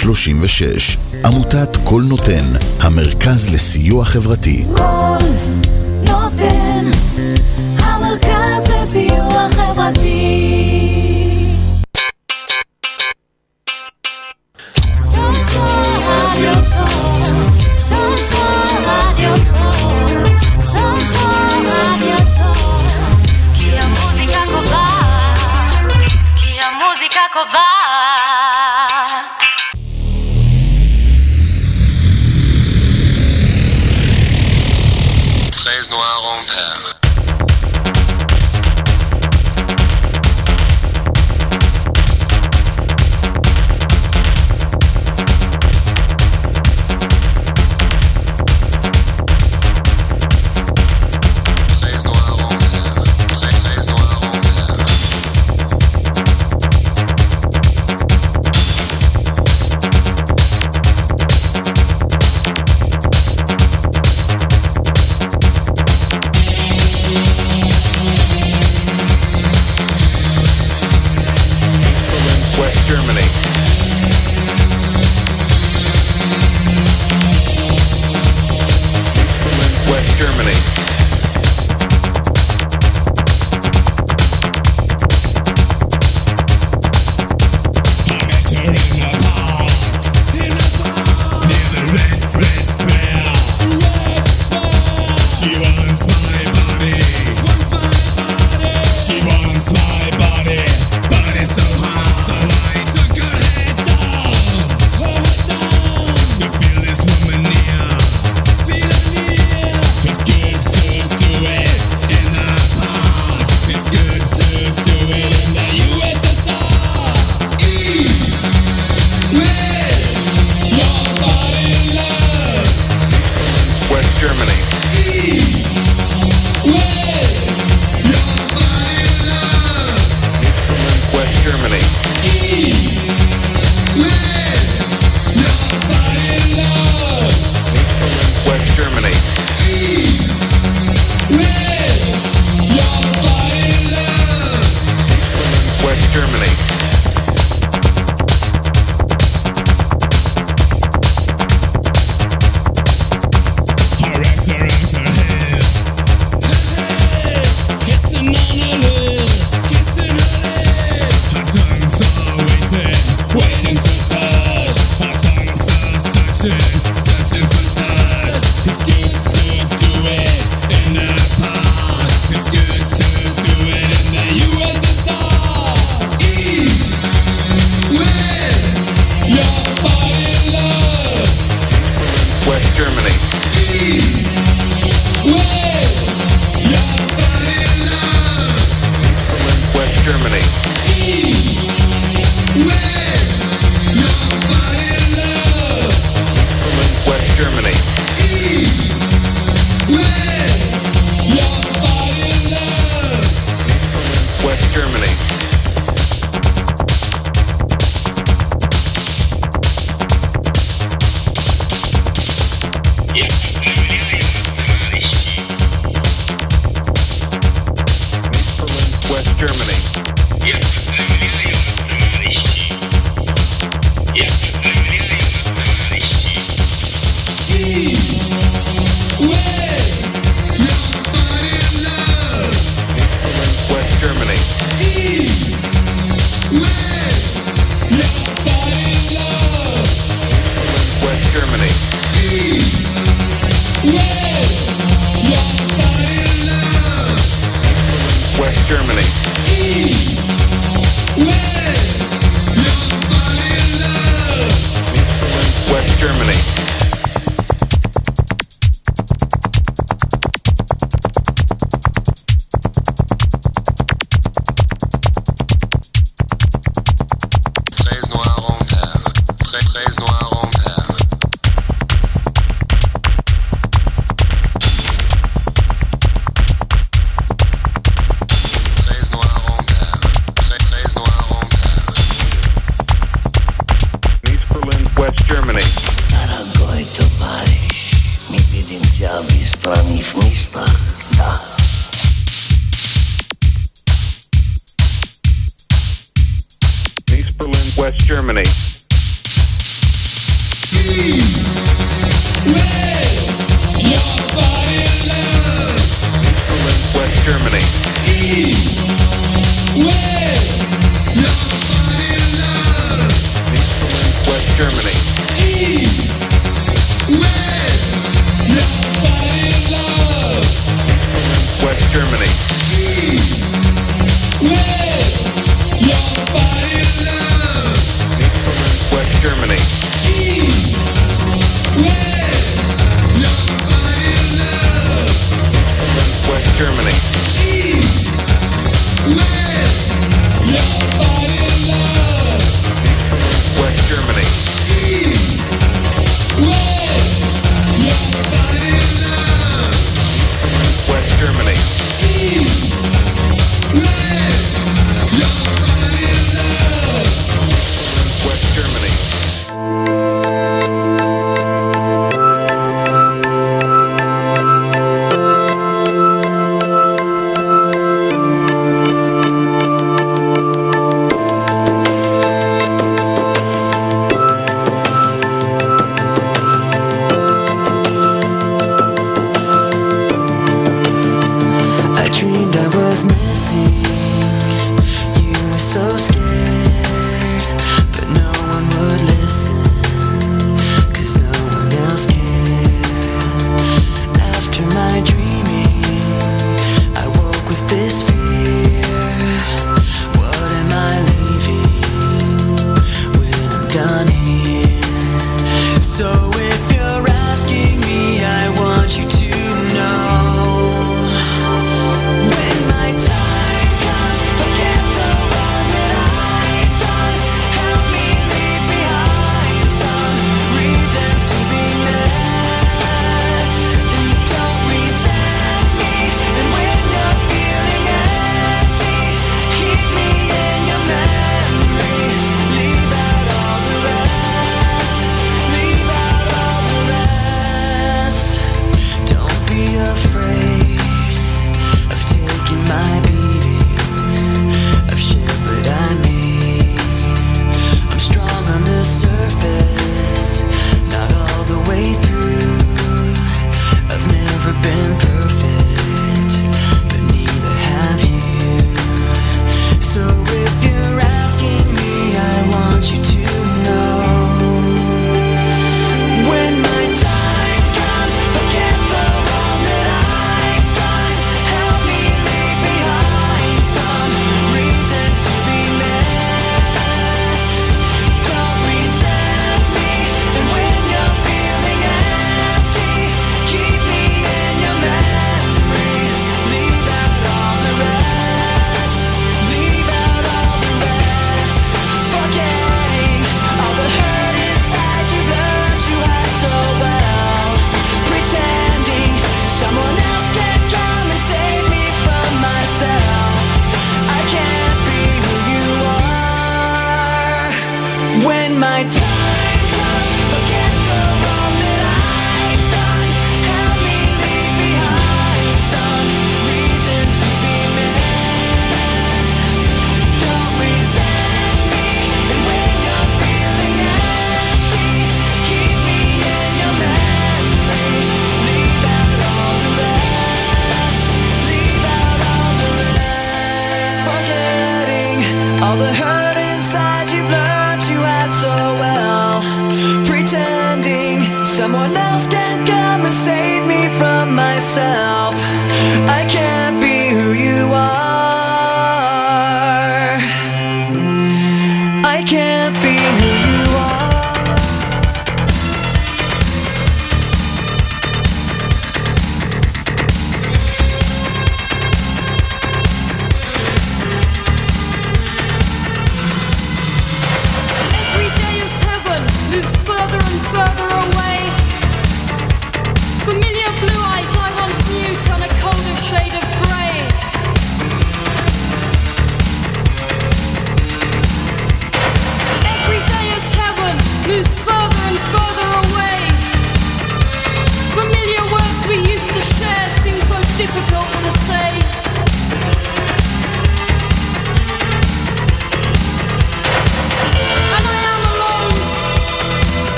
03-677-36-36. עמותת קול נותן, המרכז לסיוע חברתי. קול נותן, המרכז לסיוע חברתי. סול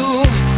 you.